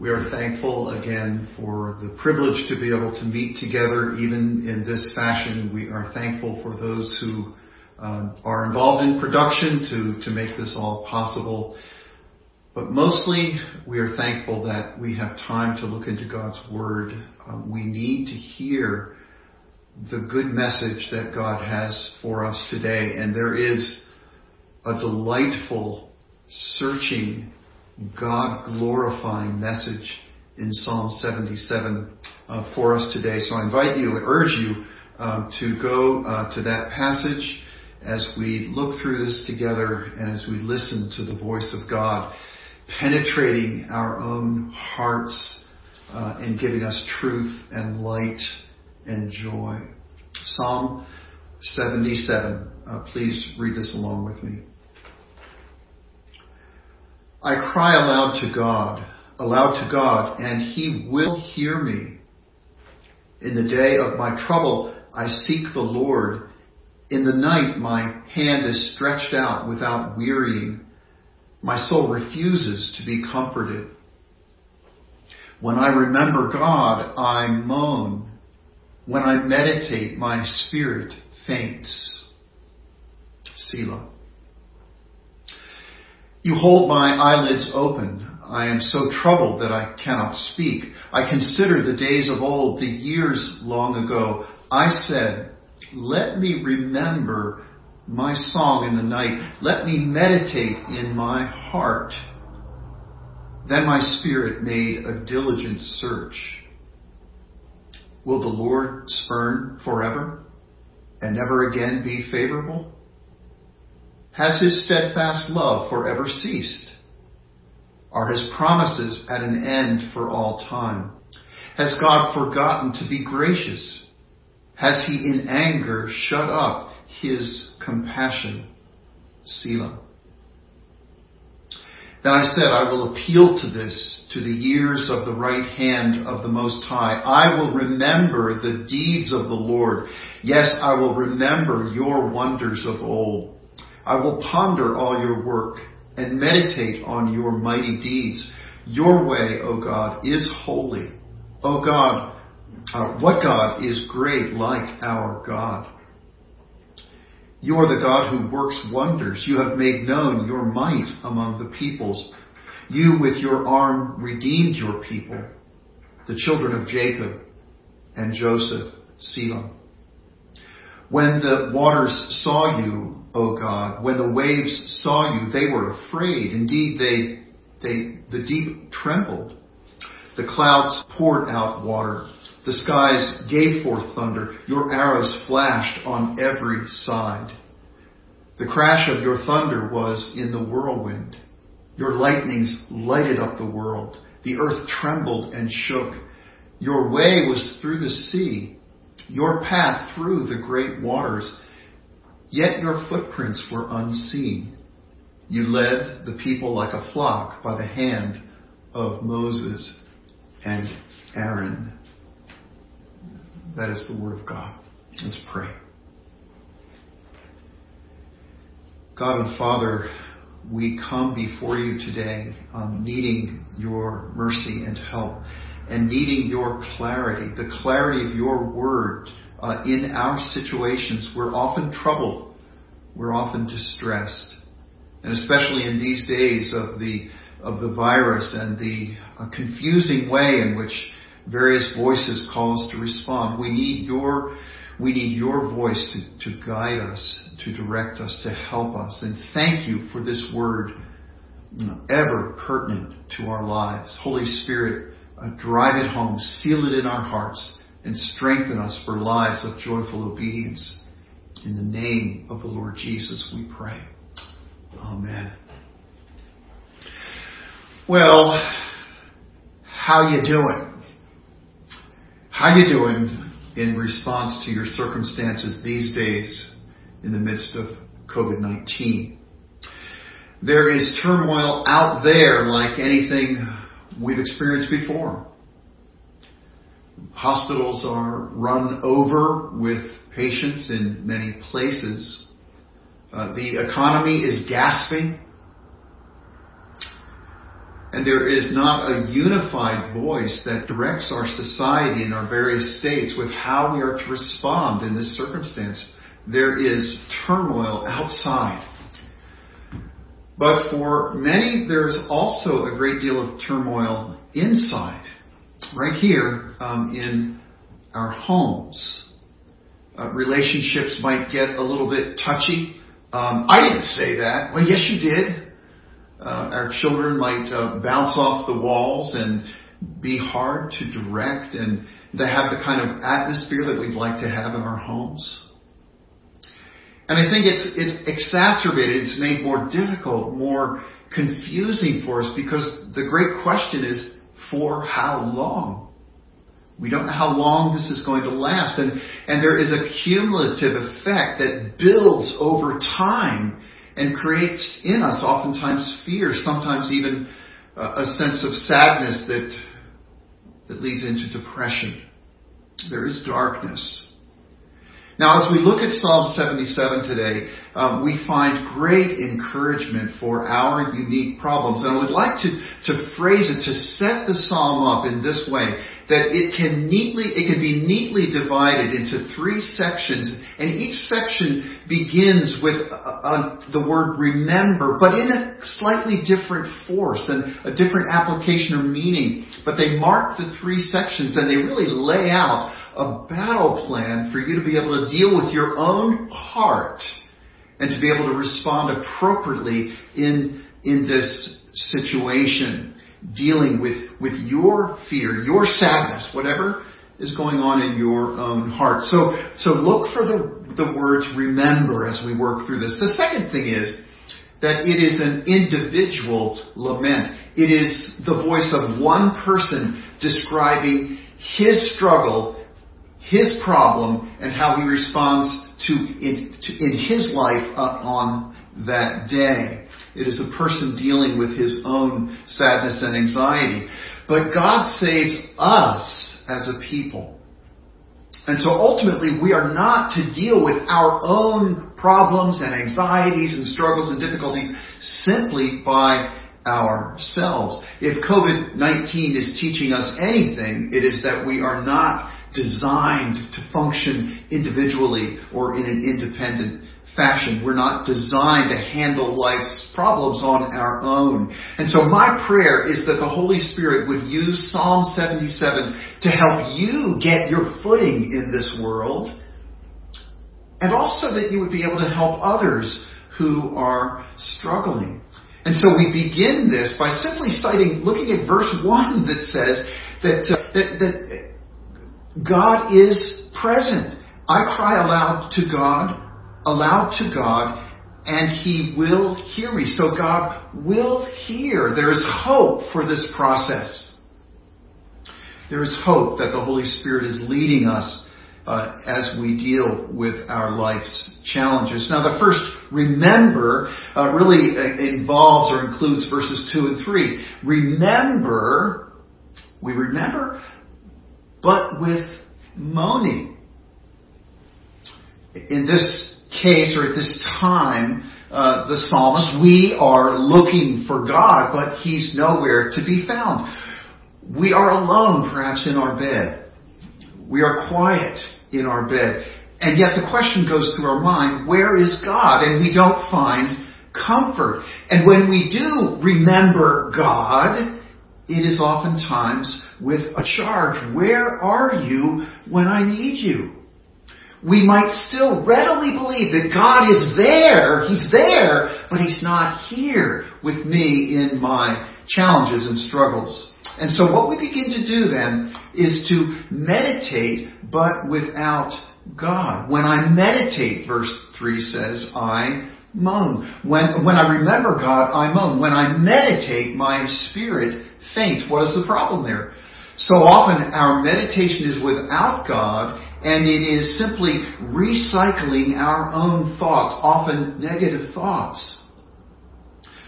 We are thankful again for the privilege to be able to meet together even in this fashion. We are thankful for those who uh, are involved in production to, to make this all possible. But mostly, we are thankful that we have time to look into God's Word. Um, we need to hear the good message that God has for us today. And there is a delightful, searching, God glorifying message in Psalm 77 uh, for us today. So I invite you, I urge you um, to go uh, to that passage as we look through this together and as we listen to the voice of God, penetrating our own hearts uh, and giving us truth and light and joy. Psalm 77. Uh, please read this along with me. I cry aloud to God, aloud to God, and He will hear me. In the day of my trouble, I seek the Lord. In the night, my hand is stretched out without wearying. My soul refuses to be comforted. When I remember God, I moan. When I meditate, my spirit faints. Selah. You hold my eyelids open. I am so troubled that I cannot speak. I consider the days of old, the years long ago. I said, let me remember my song in the night. Let me meditate in my heart. Then my spirit made a diligent search. Will the Lord spurn forever and never again be favorable? Has his steadfast love forever ceased? Are his promises at an end for all time? Has God forgotten to be gracious? Has he in anger shut up his compassion? Selah. Then I said, I will appeal to this, to the years of the right hand of the Most High. I will remember the deeds of the Lord. Yes, I will remember your wonders of old. I will ponder all your work and meditate on your mighty deeds. Your way, O God, is holy. O God, uh, what God is great like our God? You are the God who works wonders. You have made known your might among the peoples. You with your arm redeemed your people, the children of Jacob and Joseph, Selah. When the waters saw you, O God. When the waves saw you, they were afraid. Indeed, they, they, the deep trembled. The clouds poured out water. The skies gave forth thunder. Your arrows flashed on every side. The crash of your thunder was in the whirlwind. Your lightnings lighted up the world. The earth trembled and shook. Your way was through the sea, your path through the great waters. Yet your footprints were unseen. You led the people like a flock by the hand of Moses and Aaron. That is the word of God. Let's pray. God and Father, we come before you today um, needing your mercy and help and needing your clarity, the clarity of your word uh, in our situations, we're often troubled. We're often distressed. And especially in these days of the, of the virus and the uh, confusing way in which various voices call us to respond, we need your, we need your voice to, to guide us, to direct us, to help us. And thank you for this word ever pertinent to our lives. Holy Spirit, uh, drive it home, seal it in our hearts and strengthen us for lives of joyful obedience. In the name of the Lord Jesus, we pray. Amen. Well, how you doing? How you doing in response to your circumstances these days in the midst of COVID-19? There is turmoil out there like anything we've experienced before. Hospitals are run over with patients in many places. Uh, the economy is gasping. And there is not a unified voice that directs our society in our various states with how we are to respond in this circumstance. There is turmoil outside. But for many, there is also a great deal of turmoil inside, right here um, in our homes. Uh, relationships might get a little bit touchy. Um, I didn't say that. Well, yes, you did. Uh, our children might uh, bounce off the walls and be hard to direct and to have the kind of atmosphere that we'd like to have in our homes. And I think it's, it's exacerbated, it's made more difficult, more confusing for us because the great question is, for how long? We don't know how long this is going to last. And, and there is a cumulative effect that builds over time and creates in us oftentimes fear, sometimes even a sense of sadness that, that leads into depression. There is darkness. Now, as we look at Psalm 77 today, um, we find great encouragement for our unique problems. And I would like to, to phrase it, to set the psalm up in this way, that it can neatly, it can be neatly divided into three sections, and each section begins with uh, uh, the word remember, but in a slightly different force and a different application or meaning. But they mark the three sections and they really lay out a battle plan for you to be able to deal with your own heart and to be able to respond appropriately in, in this situation, dealing with, with your fear, your sadness, whatever is going on in your own heart. So, so look for the, the words remember as we work through this. The second thing is that it is an individual lament. It is the voice of one person describing his struggle his problem and how he responds to in, to, in his life uh, on that day. It is a person dealing with his own sadness and anxiety. But God saves us as a people. And so ultimately we are not to deal with our own problems and anxieties and struggles and difficulties simply by ourselves. If COVID-19 is teaching us anything, it is that we are not designed to function individually or in an independent fashion. We're not designed to handle life's problems on our own. And so my prayer is that the Holy Spirit would use Psalm 77 to help you get your footing in this world and also that you would be able to help others who are struggling. And so we begin this by simply citing, looking at verse 1 that says that, uh, that, that God is present. I cry aloud to God, aloud to God, and He will hear me. So God will hear. There is hope for this process. There is hope that the Holy Spirit is leading us uh, as we deal with our life's challenges. Now, the first remember uh, really uh, involves or includes verses 2 and 3. Remember, we remember but with moaning. In this case, or at this time, uh, the psalmist, we are looking for God, but He's nowhere to be found. We are alone, perhaps, in our bed. We are quiet in our bed. And yet the question goes through our mind, where is God? And we don't find comfort. And when we do remember God, it is oftentimes with a charge. Where are you when I need you? We might still readily believe that God is there, He's there, but He's not here with me in my challenges and struggles. And so what we begin to do then is to meditate, but without God. When I meditate, verse 3 says, I moan. When, when I remember God, I moan. When I meditate, my spirit faints. What is the problem there? So often our meditation is without God and it is simply recycling our own thoughts, often negative thoughts.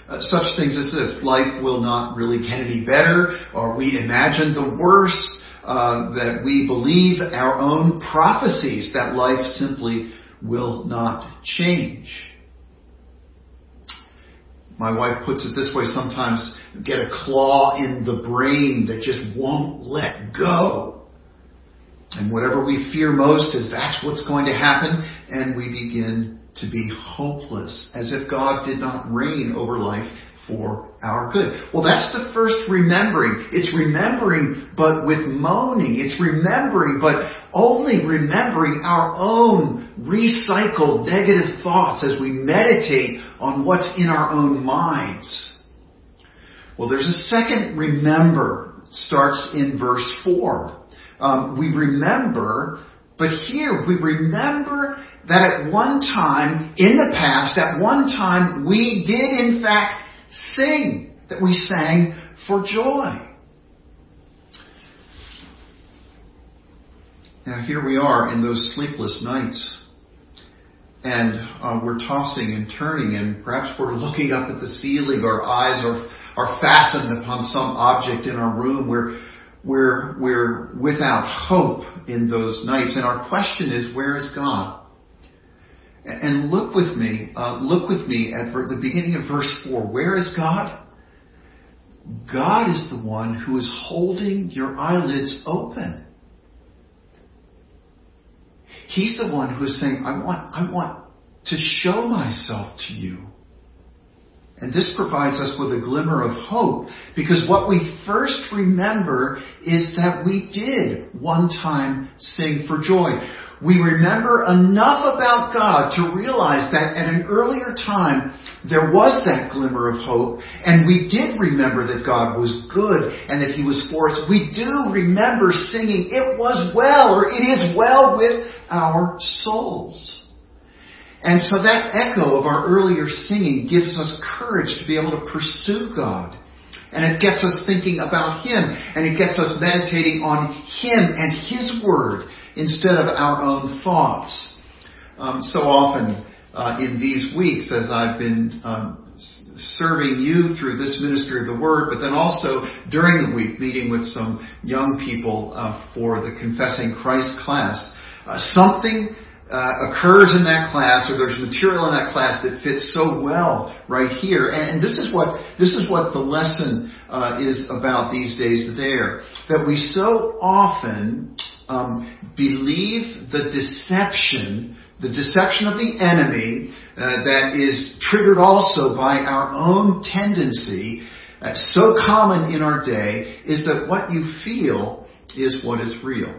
Uh, such things as if life will not really get any better, or we imagine the worst, uh, that we believe our own prophecies that life simply will not change. my wife puts it this way sometimes get a claw in the brain that just won't let go. And whatever we fear most is that's what's going to happen, and we begin to be hopeless, as if God did not reign over life for our good. Well, that's the first remembering. It's remembering, but with moaning. It's remembering, but only remembering our own recycled negative thoughts as we meditate on what's in our own minds. Well, there's a second remember. Starts in verse 4. Um, we remember, but here we remember that at one time, in the past, at one time, we did in fact sing, that we sang for joy. Now here we are in those sleepless nights. And uh, we're tossing and turning, and perhaps we're looking up at the ceiling. Our eyes are, are fastened upon some object in our room. We're, we're, we're without hope in those nights. And our question is, where is God? And look with me, uh, look with me at the beginning of verse 4. Where is God? God is the one who is holding your eyelids open. He's the one who is saying, I want, I want to show myself to you. And this provides us with a glimmer of hope because what we first remember is that we did one time sing for joy. We remember enough about God to realize that at an earlier time there was that glimmer of hope and we did remember that God was good and that He was for us. We do remember singing, it was well or it is well with our souls. And so that echo of our earlier singing gives us courage to be able to pursue God. And it gets us thinking about Him, and it gets us meditating on Him and His Word instead of our own thoughts. Um, so often uh, in these weeks, as I've been um, serving you through this ministry of the Word, but then also during the week meeting with some young people uh, for the Confessing Christ class, uh, something uh, occurs in that class or there's material in that class that fits so well right here. And, this is what this is what the lesson uh, is about these days there. That we so often um, believe the deception, the deception of the enemy uh, that is triggered also by our own tendency. Uh, so common in our day is that what you feel is what is real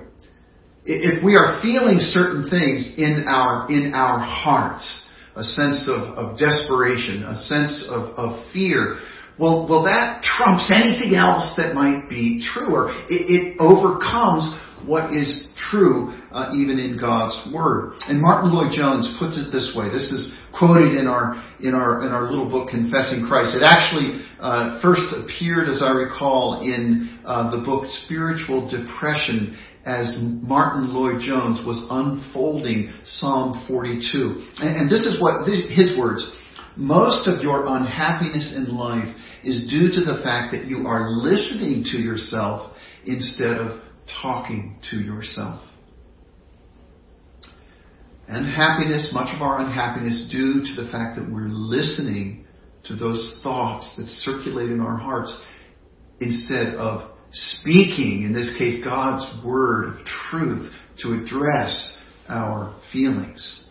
if we are feeling certain things in our in our hearts, a sense of, of desperation, a sense of, of fear, well, well, that trumps anything else that might be true, or it, it overcomes what is true uh, even in God's word. And Martyn Lloyd-Jones puts it this way. This is quoted in our in our in our little book Confessing Christ. It actually uh, first appeared, as I recall, in uh, the book Spiritual Depression as Martyn Lloyd-Jones was unfolding Psalm 42. And, and this is what his words. Most of your unhappiness in life is due to the fact that you are listening to yourself instead of talking to yourself. And happiness, much of our unhappiness due to the fact that we're listening to those thoughts that circulate in our hearts instead of speaking, in this case, God's word of truth to address our feelings.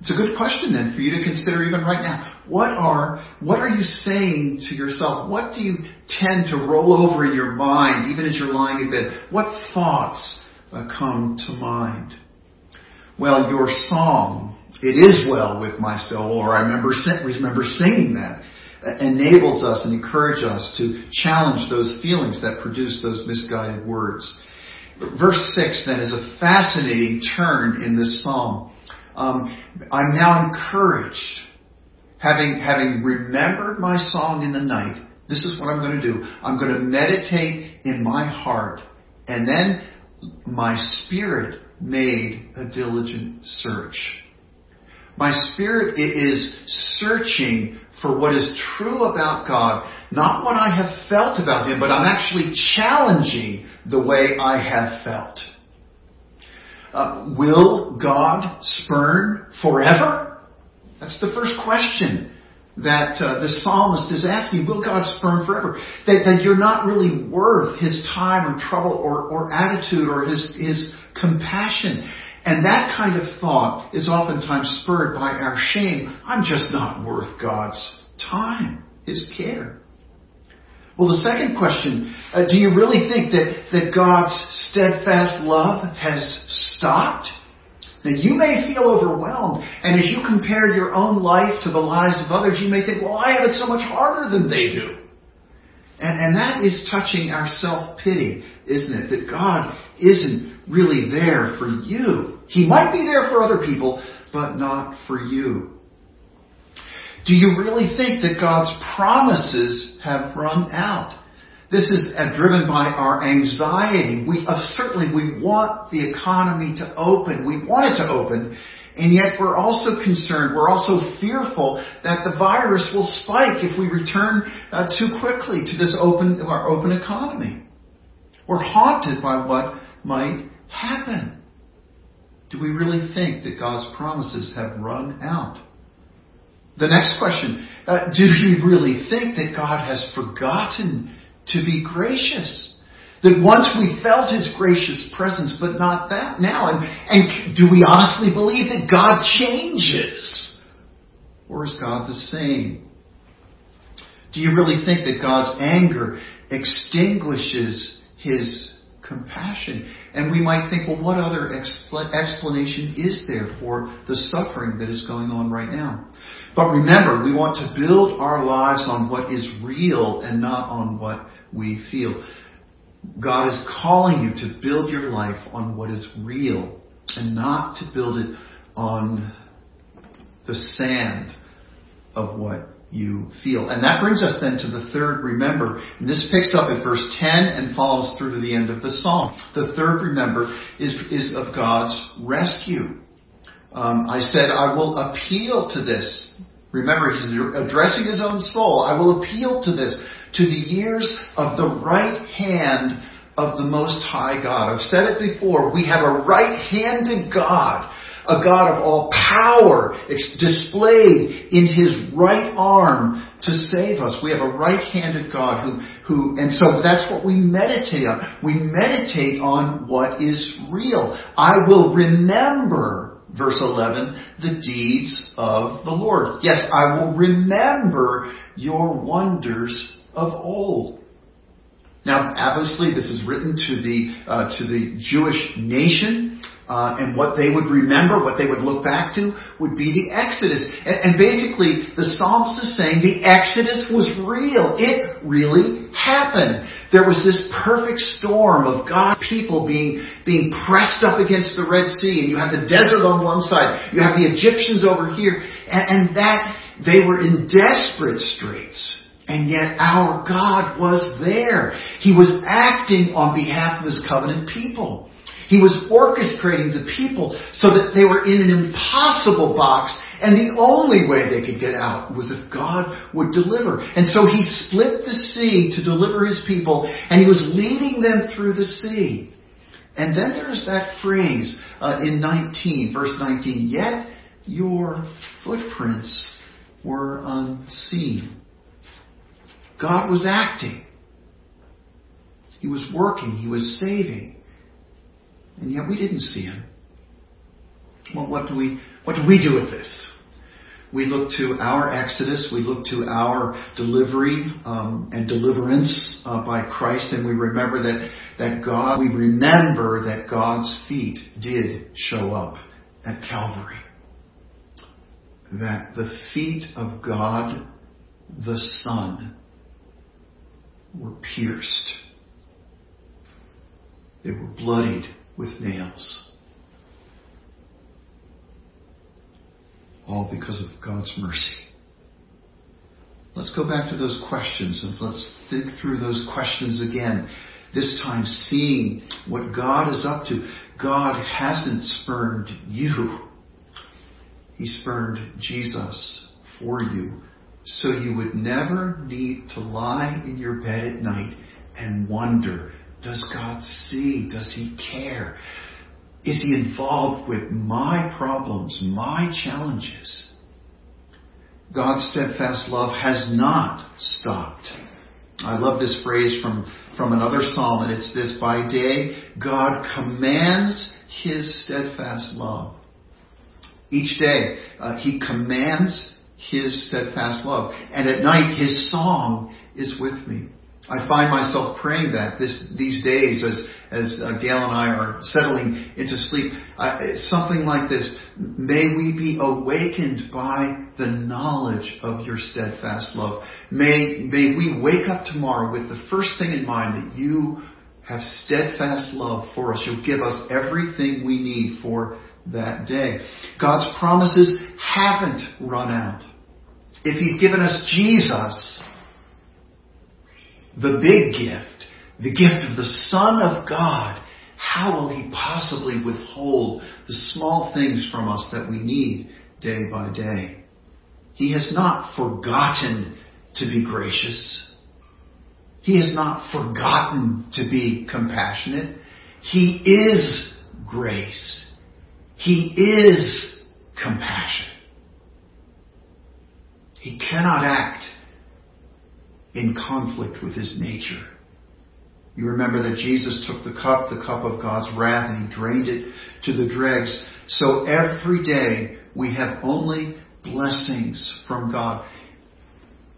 It's a good question then for you to consider even right now. What are, what are you saying to yourself? What do you tend to roll over in your mind even as you're lying in bed? What thoughts uh, come to mind? Well, your song, it is well with my soul, or I remember, remember singing that enables us and encourages us to challenge those feelings that produce those misguided words. Verse 6 then is a fascinating turn in this psalm. Um, I'm now encouraged, having, having remembered my song in the night, this is what I'm going to do. I'm going to meditate in my heart, and then my spirit made a diligent search. My spirit is searching for what is true about God, not what I have felt about Him, but I'm actually challenging the way I have felt. Uh, will God spurn forever? That's the first question. that uh, the psalmist is asking, will God spurn forever? That, that you're not really worth his time or trouble or, or attitude or his, his compassion. And that kind of thought is oftentimes spurred by our shame. I'm just not worth God's time, his care. Well, the second question, uh, do you really think that, that God's steadfast love has stopped? Now you may feel overwhelmed, and as you compare your own life to the lives of others, you may think, well, I have it so much harder than they do. And, and that is touching our self-pity, isn't it? That God isn't really there for you. He might be there for other people, but not for you. Do you really think that God's promises have run out? This is uh, driven by our anxiety. We uh, certainly we want the economy to open. We want it to open, and yet we're also concerned. We're also fearful that the virus will spike if we return uh, too quickly to this open our open economy. We're haunted by what might happen. Do we really think that God's promises have run out? The next question, uh, do you really think that God has forgotten to be gracious. That once we felt His gracious presence, but not that now. And, and do we honestly believe that God changes? Or is God the same? Do you really think that God's anger extinguishes His compassion? And we might think, well, what other explanation is there for the suffering that is going on right now? But remember, we want to build our lives on what is real and not on what we feel. God is calling you to build your life on what is real and not to build it on the sand of what you feel. And that brings us then to the third remember. And this picks up at verse 10 and follows through to the end of the psalm. The third remember is, is of God's rescue. Um, I said, I will appeal to this. Remember, he's addressing his own soul. I will appeal to this to the years of the right hand of the Most High God. I've said it before. We have a right-handed God, a God of all power displayed in His right arm to save us. We have a right-handed God who, who, and so that's what we meditate on. We meditate on what is real. I will remember verse 11, the deeds of the Lord. Yes, I will remember your wonders of old. Now, obviously, this is written to the uh, to the Jewish nation, uh, and what they would remember, what they would look back to, would be the Exodus. And, and basically, the psalmist is saying the Exodus was real. It really happened. There was this perfect storm of God's people being being pressed up against the Red Sea, and you have the desert on one side, you have the Egyptians over here, and, and that they were in desperate straits. And yet our God was there. He was acting on behalf of His covenant people. He was orchestrating the people so that they were in an impossible box and the only way they could get out was if God would deliver. And so He split the sea to deliver His people and He was leading them through the sea. And then there's that phrase uh, in 19, verse 19, yet your footprints were unseen. God was acting. He was working. He was saving. And yet we didn't see him. Well, what do we, what do we do with this? We look to our exodus, we look to our delivery um, and deliverance uh, by Christ, and we remember that that God, we remember that God's feet did show up at Calvary. That the feet of God, the Son, were pierced. They were bloodied with nails. All because of God's mercy. Let's go back to those questions and let's think through those questions again. This time seeing what God is up to. God hasn't spurned you. He spurned Jesus for you so you would never need to lie in your bed at night and wonder, does God see? Does He care? Is He involved with my problems, my challenges? God's steadfast love has not stopped. I love this phrase from, from another psalm, and it's this By day, God commands his steadfast love. Each day, uh, he commands his steadfast love. And at night, his song is with me. I find myself praying that this, these days as, as uh, Gail and I are settling into sleep. Something like this. May we be awakened by the knowledge of your steadfast love. May, may we wake up tomorrow with the first thing in mind that you have steadfast love for us. You'll give us everything we need for that day. God's promises haven't run out. If He's given us Jesus, the big gift, the gift of the Son of God, how will He possibly withhold the small things from us that we need day by day? He has not forgotten to be gracious. He has not forgotten to be compassionate. He is grace. He is compassion. He cannot act in conflict with his nature. You remember that Jesus took the cup, the cup of God's wrath, and he drained it to the dregs. So every day we have only blessings from God.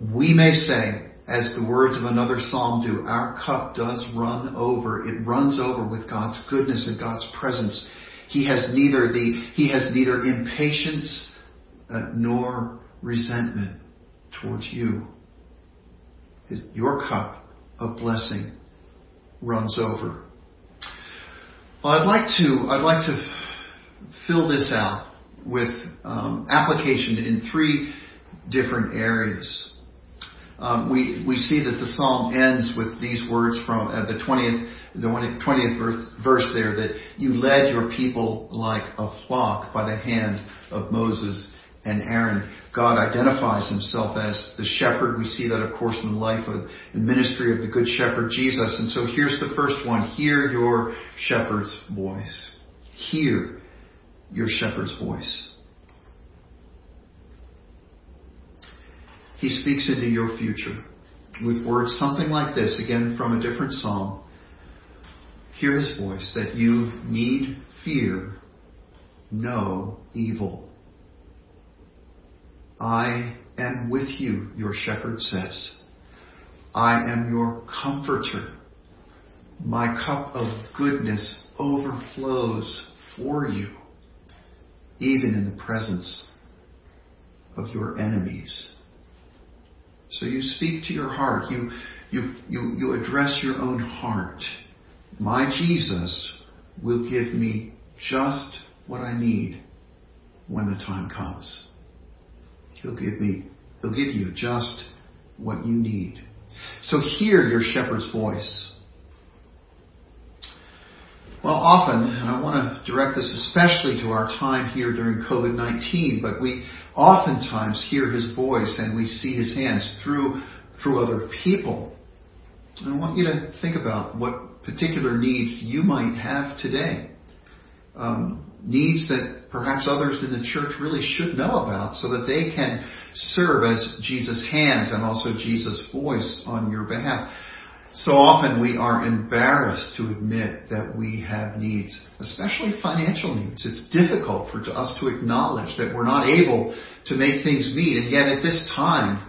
We may say, as the words of another psalm do, our cup does run over. It runs over with God's goodness and God's presence. He has neither the, he has neither impatience uh, nor resentment towards you. Your cup of blessing runs over. Well, I'd like to, I'd like to fill this out with um, application in three different areas. Um, we, we see that the psalm ends with these words from uh, the 20th, the 20th verse, verse there that you led your people like a flock by the hand of Moses and Aaron. God identifies himself as the shepherd. We see that, of course, in the life of, and ministry of the good shepherd Jesus. And so here's the first one. Hear your shepherd's voice. Hear your shepherd's voice. He speaks into your future with words something like this, again from a different psalm. Hear his voice that you need fear no evil. I am with you, your shepherd says. I am your comforter. My cup of goodness overflows for you, even in the presence of your enemies. So you speak to your heart. You, you, you, you address your own heart. My Jesus will give me just what I need when the time comes. He'll give me, he'll give you just what you need. So hear your shepherd's voice. Well, often, and I want to direct this especially to our time here during COVID-19, but we oftentimes hear his voice and we see his hands through, through other people. And I want you to think about what particular needs you might have today. Um, needs that perhaps others in the church really should know about so that they can serve as Jesus' hands and also Jesus' voice on your behalf. So often we are embarrassed to admit that we have needs, especially financial needs. It's difficult for us to acknowledge that we're not able to make things meet. And yet at this time,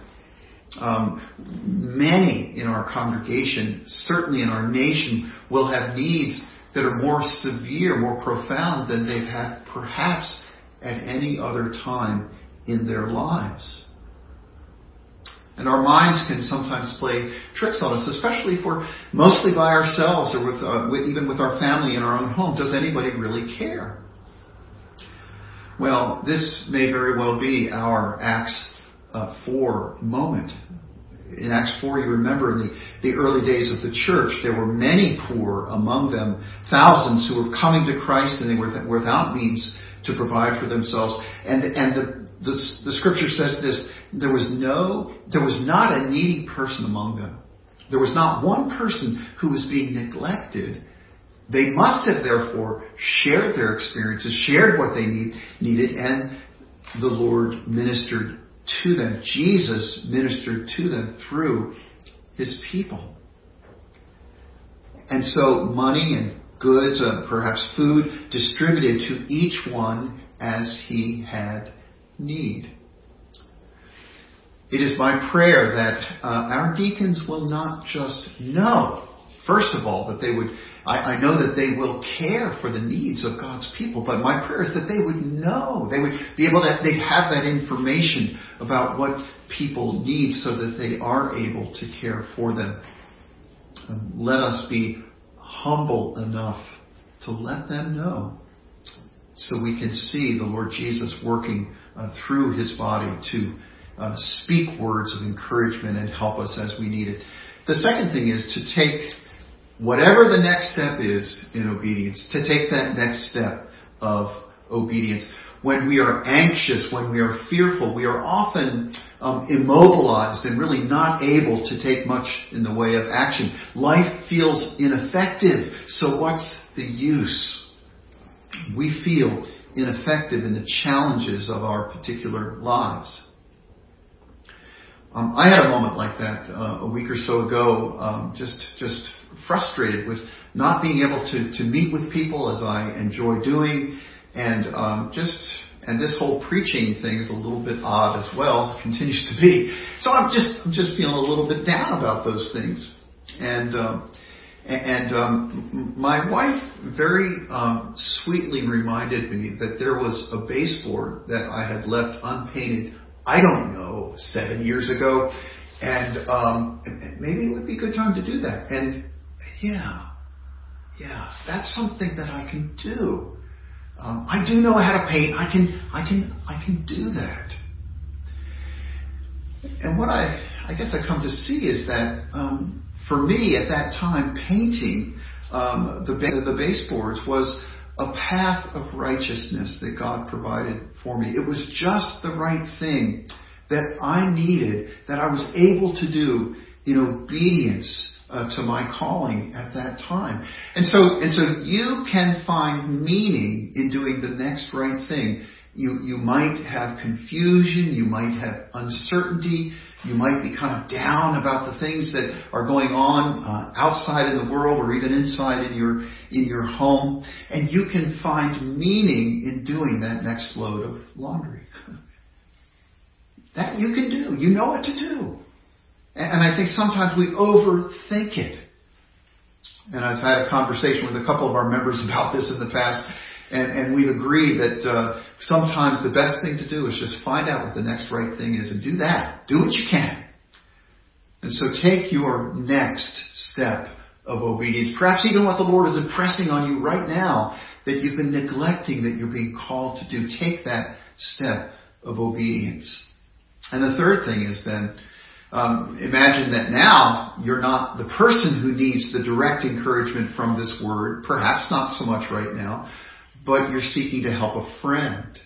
um, many in our congregation, certainly in our nation, will have needs that are more severe, more profound than they've had perhaps at any other time in their lives. And our minds can sometimes play tricks on us, especially if we're mostly by ourselves or with, uh, with, even with our family in our own home. Does anybody really care? Well, this may very well be our Acts uh, 4 moment. In Acts 4, you remember in the, the early days of the church, there were many poor among them, thousands who were coming to Christ and they were without means to provide for themselves. And, and the the, the scripture says this, there was no, there was not a needy person among them. There was not one person who was being neglected. They must have therefore shared their experiences, shared what they need, needed, and the Lord ministered to them. Jesus ministered to them through his people. And so money and goods, uh, perhaps food, distributed to each one as he had need. It is my prayer that uh, our deacons will not just know, first of all, that they would, I, I know that they will care for the needs of God's people, but my prayer is that they would know, they would be able to, they'd have that information about what people need so that they are able to care for them. Um, let us be humble enough to let them know so we can see the Lord Jesus working uh, through his body to uh, speak words of encouragement and help us as we need it. The second thing is to take whatever the next step is in obedience, to take that next step of obedience. When we are anxious, when we are fearful, we are often um, immobilized and really not able to take much in the way of action. Life feels ineffective, so what's the use? We feel ineffective in the challenges of our particular lives. Um, I had a moment like that uh, a week or so ago, um, just just frustrated with not being able to to meet with people as I enjoy doing, and um, just and this whole preaching thing is a little bit odd as well, continues to be. So I'm just I'm just feeling a little bit down about those things, and. Um, and um, my wife very um, sweetly reminded me that there was a baseboard that I had left unpainted I don't know, seven years ago, and um, maybe it would be a good time to do that. And yeah, yeah, that's something that I can do. Um, I do know how to paint. I can, I can, I can do that. And what I, I guess I come to see is that um, for me at that time, painting um, the the baseboards was a path of righteousness that God provided for me. It was just the right thing that I needed, that I was able to do in obedience uh, to my calling at that time. And so, and so you can find meaning in doing the next right thing. You, you might have confusion, you might have uncertainty, you might be kind of down about the things that are going on uh, outside in the world or even inside in your in your home, and you can find meaning in doing that next load of laundry. that you can do. You know what to do. And I think sometimes we overthink it. And I've had a conversation with a couple of our members about this in the past, and, and we've agreed that uh, sometimes the best thing to do is just find out what the next right thing is and do that. Do what you can. And so take your next step of obedience. Perhaps even what the Lord is impressing on you right now that you've been neglecting that you're being called to do. Take that step of obedience. And the third thing is then, um, imagine that now you're not the person who needs the direct encouragement from this word, perhaps not so much right now, but you're seeking to help a friend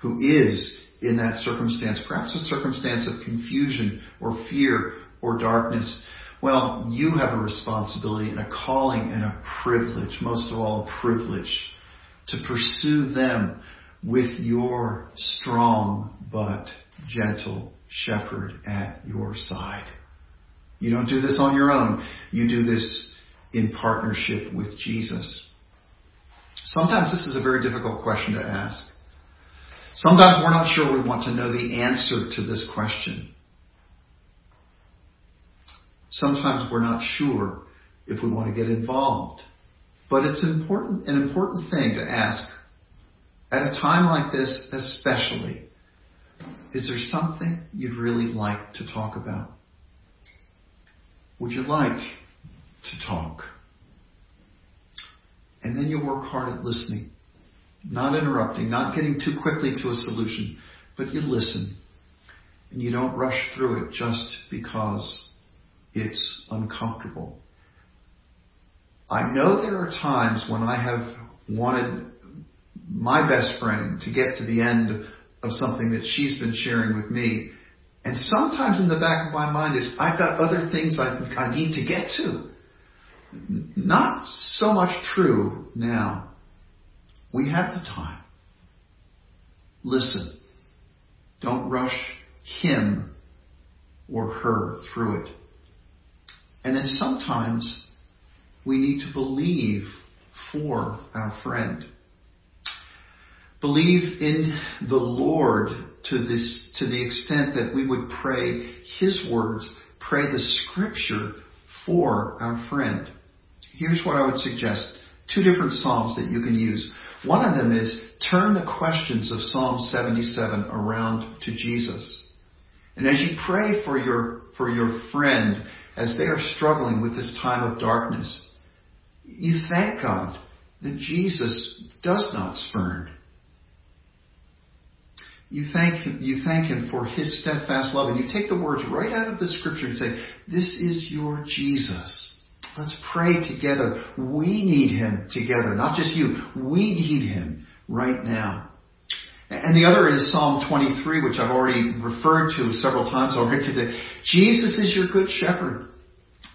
who is in that circumstance, perhaps a circumstance of confusion or fear or darkness. Well, you have a responsibility and a calling and a privilege, most of all, a privilege to pursue them with your strong but gentle shepherd at your side. You don't do this on your own. You do this in partnership with Jesus. Sometimes this is a very difficult question to ask. Sometimes we're not sure we want to know the answer to this question. Sometimes we're not sure if we want to get involved. But it's important, an important thing to ask at a time like this, especially. Is there something you'd really like to talk about? Would you like to talk? And then you work hard at listening, not interrupting, not getting too quickly to a solution, but you listen. And you don't rush through it just because it's uncomfortable. I know there are times when I have wanted my best friend to get to the end of something that she's been sharing with me. And sometimes in the back of my mind is, I've got other things I, I need to get to. Not so much true now. We have the time. Listen. Don't rush him or her through it. And then sometimes we need to believe for our friend. Believe in the Lord to this, to the extent that we would pray His words, pray the scripture for our friend. Here's what I would suggest. Two different Psalms that you can use. One of them is turn the questions of Psalm 77 around to Jesus. And as you pray for your, for your friend as they are struggling with this time of darkness, you thank God that Jesus does not spurn. You thank him, you thank him for his steadfast love and you take the words right out of the scripture and say, this is your Jesus. Let's pray together. We need him together, not just you. We need him right now. And the other is Psalm 23, which I've already referred to several times already today. Jesus is your good shepherd,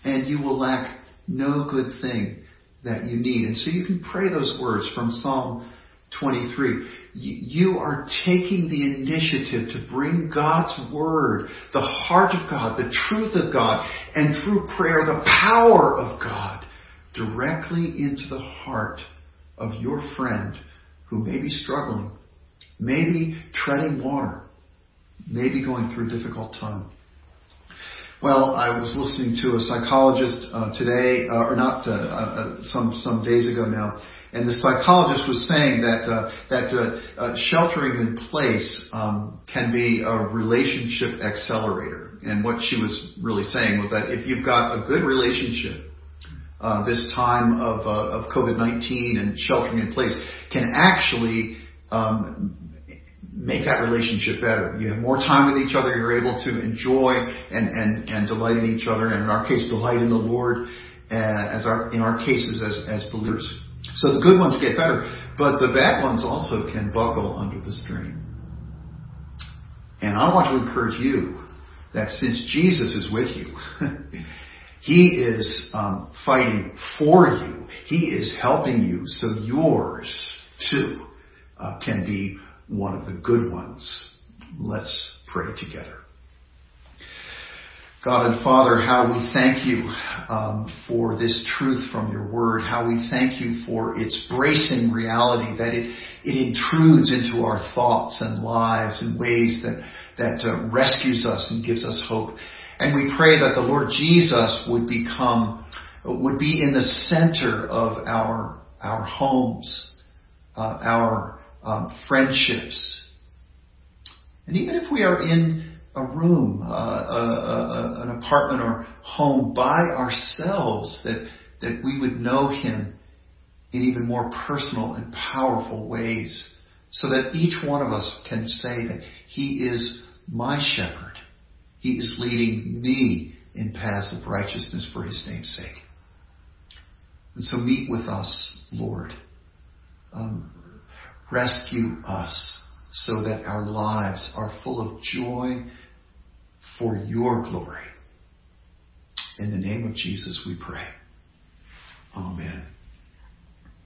and you will lack no good thing that you need. And so you can pray those words from Psalm 23. You are taking the initiative to bring God's Word, the heart of God, the truth of God, and through prayer, the power of God, directly into the heart of your friend who may be struggling, maybe treading water, maybe going through a difficult time. Well, I was listening to a psychologist uh, today, uh, or not uh, uh, some some days ago now, and the psychologist was saying that uh, that uh, sheltering in place um, can be a relationship accelerator. And what she was really saying was that if you've got a good relationship, this time of of COVID-19 and sheltering in place can actually um, make that relationship better. You have more time with each other. You're able to enjoy and, and, and delight in each other. And in our case, delight in the Lord uh, as our, in our cases as, as believers. So the good ones get better, but the bad ones also can buckle under the strain. And I want to encourage you that since Jesus is with you, He is um, fighting for you. He is helping you so yours too uh, can be one of the good ones. Let's pray together. God and Father, how we thank you um, for this truth from your word, how we thank you for its bracing reality, that it, it intrudes into our thoughts and lives in ways that, that uh, rescues us and gives us hope. And we pray that the Lord Jesus would become, would be in the center of our, our homes, uh, our um, friendships. And even if we are in a room, uh, a, a, an apartment or home by ourselves, that, that we would know Him in even more personal and powerful ways, so that each one of us can say that He is my shepherd. He is leading me in paths of righteousness for His name's sake. And so meet with us, Lord. Um, Rescue us so that our lives are full of joy for your glory. In the name of Jesus we pray. Amen.